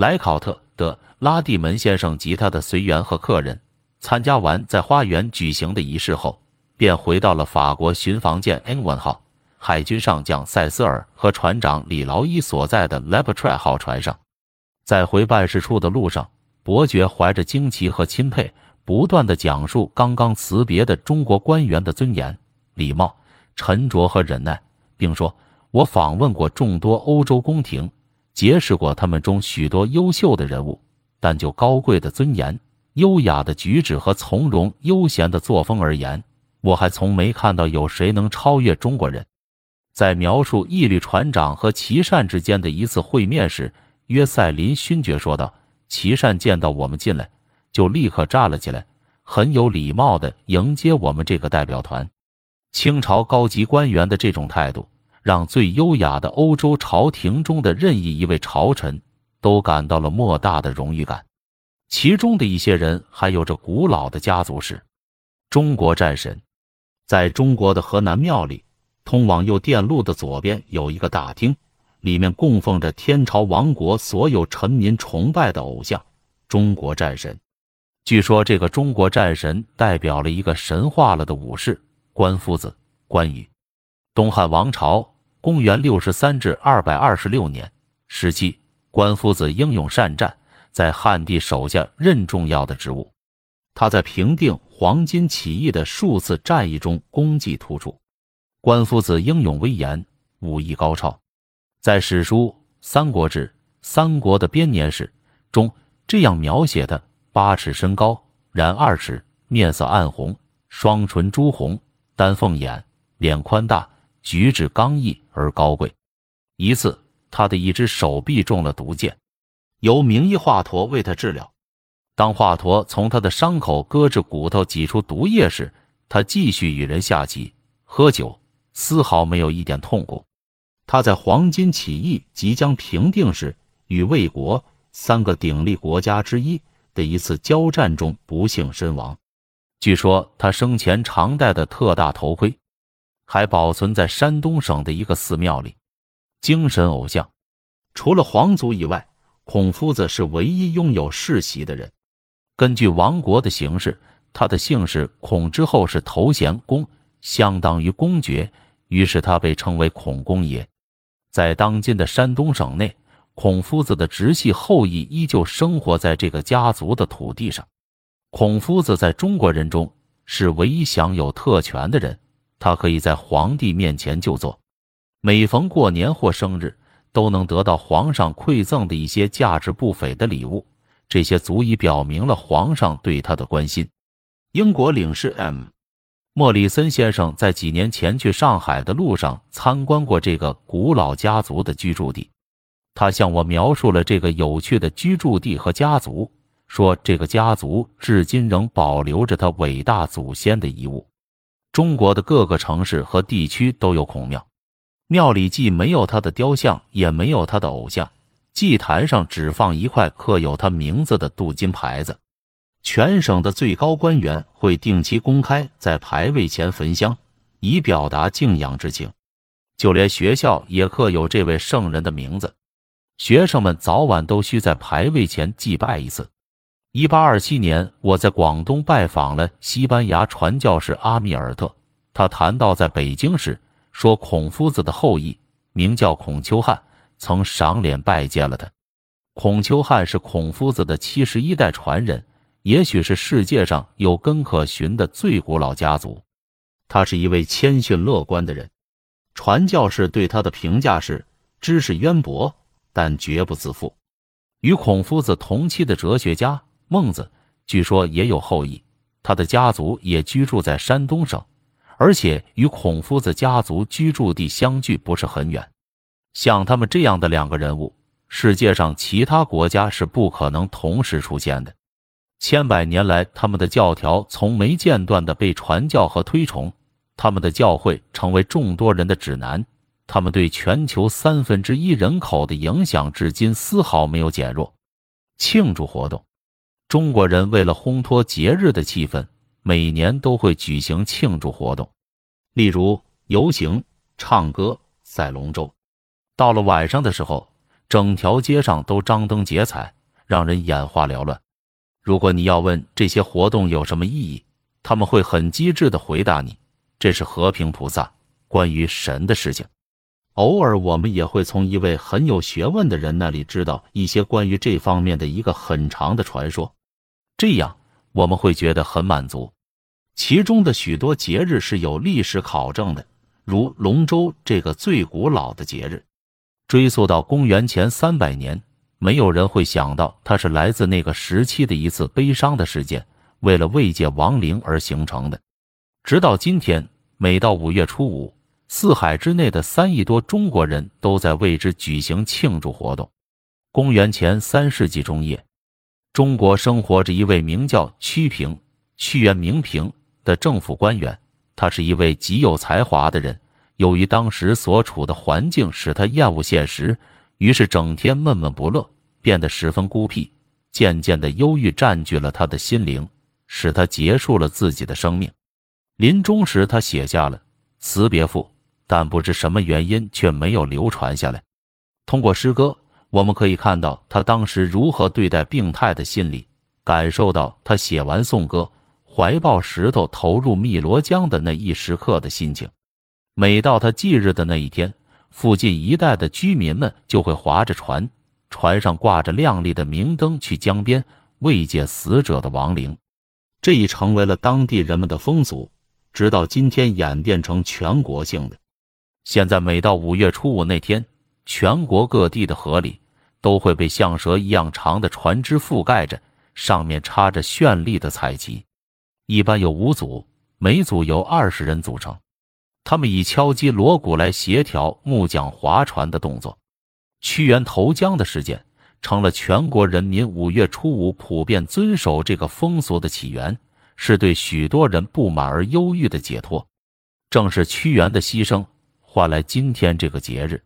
莱考特的拉蒂门先生及他的随员和客人参加完在花园举行的仪式后，便回到了法国巡防舰 N 文号。海军上将塞斯尔和船长李劳伊所在的 l e p e t r e 号船上，在回办事处的路上，伯爵怀着惊奇和钦佩，不断的讲述刚刚辞别的中国官员的尊严、礼貌、沉着和忍耐，并说：“我访问过众多欧洲宫廷，结识过他们中许多优秀的人物，但就高贵的尊严、优雅的举止和从容悠闲的作风而言，我还从没看到有谁能超越中国人。”在描述义律船长和齐善之间的一次会面时，约塞林勋爵说道：“齐善见到我们进来，就立刻站了起来，很有礼貌地迎接我们这个代表团。清朝高级官员的这种态度，让最优雅的欧洲朝廷中的任意一位朝臣都感到了莫大的荣誉感。其中的一些人还有着古老的家族史。中国战神，在中国的河南庙里。”通往右电路的左边有一个大厅，里面供奉着天朝王国所有臣民崇拜的偶像——中国战神。据说这个中国战神代表了一个神话了的武士关夫子关羽。东汉王朝公元六十三至二百二十六年时期，关夫子英勇善战，在汉帝手下任重要的职务。他在平定黄巾起义的数次战役中功绩突出。关夫子英勇威严，武艺高超，在史书《三国志·三国的编年史》中这样描写他：八尺身高，然二尺，面色暗红，双唇朱红，丹凤眼，脸宽大，举止刚毅而高贵。一次，他的一只手臂中了毒箭，由名医华佗为他治疗。当华佗从他的伤口割至骨头，挤出毒液时，他继续与人下棋、喝酒。丝毫没有一点痛苦。他在黄巾起义即将平定时，与魏国三个鼎立国家之一的一次交战中不幸身亡。据说他生前常戴的特大头盔，还保存在山东省的一个寺庙里。精神偶像，除了皇族以外，孔夫子是唯一拥有世袭的人。根据王国的形式，他的姓氏孔之后是头衔公。相当于公爵，于是他被称为孔公爷。在当今的山东省内，孔夫子的直系后裔依旧生活在这个家族的土地上。孔夫子在中国人中是唯一享有特权的人，他可以在皇帝面前就坐，每逢过年或生日都能得到皇上馈赠的一些价值不菲的礼物，这些足以表明了皇上对他的关心。英国领事 M。莫里森先生在几年前去上海的路上参观过这个古老家族的居住地，他向我描述了这个有趣的居住地和家族，说这个家族至今仍保留着他伟大祖先的遗物。中国的各个城市和地区都有孔庙，庙里既没有他的雕像，也没有他的偶像，祭坛上只放一块刻有他名字的镀金牌子。全省的最高官员会定期公开在牌位前焚香，以表达敬仰之情。就连学校也刻有这位圣人的名字，学生们早晚都需在牌位前祭拜一次。一八二七年，我在广东拜访了西班牙传教士阿米尔特，他谈到在北京时，说孔夫子的后裔名叫孔丘汉，曾赏脸拜见了他。孔丘汉是孔夫子的七十一代传人。也许是世界上有根可循的最古老家族。他是一位谦逊乐观的人。传教士对他的评价是：知识渊博，但绝不自负。与孔夫子同期的哲学家孟子，据说也有后裔。他的家族也居住在山东省，而且与孔夫子家族居住地相距不是很远。像他们这样的两个人物，世界上其他国家是不可能同时出现的。千百年来，他们的教条从没间断的被传教和推崇，他们的教会成为众多人的指南，他们对全球三分之一人口的影响至今丝毫没有减弱。庆祝活动，中国人为了烘托节日的气氛，每年都会举行庆祝活动，例如游行、唱歌、赛龙舟。到了晚上的时候，整条街上都张灯结彩，让人眼花缭乱。如果你要问这些活动有什么意义，他们会很机智的回答你：“这是和平菩萨关于神的事情。”偶尔，我们也会从一位很有学问的人那里知道一些关于这方面的一个很长的传说，这样我们会觉得很满足。其中的许多节日是有历史考证的，如龙舟这个最古老的节日，追溯到公元前三百年。没有人会想到它是来自那个时期的一次悲伤的事件，为了慰藉亡灵而形成的。直到今天，每到五月初五。四海之内的三亿多中国人都在为之举行庆祝活动。公元前三世纪中叶，中国生活着一位名叫屈平（屈原名平）的政府官员。他是一位极有才华的人。由于当时所处的环境使他厌恶现实，于是整天闷闷不乐，变得十分孤僻。渐渐的，忧郁占据了他的心灵，使他结束了自己的生命。临终时，他写下了辞别赋。但不知什么原因，却没有流传下来。通过诗歌，我们可以看到他当时如何对待病态的心理，感受到他写完颂歌，怀抱石头投入汨罗江的那一时刻的心情。每到他忌日的那一天，附近一带的居民们就会划着船，船上挂着亮丽的明灯，去江边慰藉死者的亡灵。这已成为了当地人们的风俗，直到今天演变成全国性的。现在每到五月初五那天，全国各地的河里都会被像蛇一样长的船只覆盖着，上面插着绚丽的彩旗。一般有五组，每组由二十人组成，他们以敲击锣鼓来协调木桨划船的动作。屈原投江的事件成了全国人民五月初五普遍遵守这个风俗的起源，是对许多人不满而忧郁的解脱。正是屈原的牺牲。换来今天这个节日。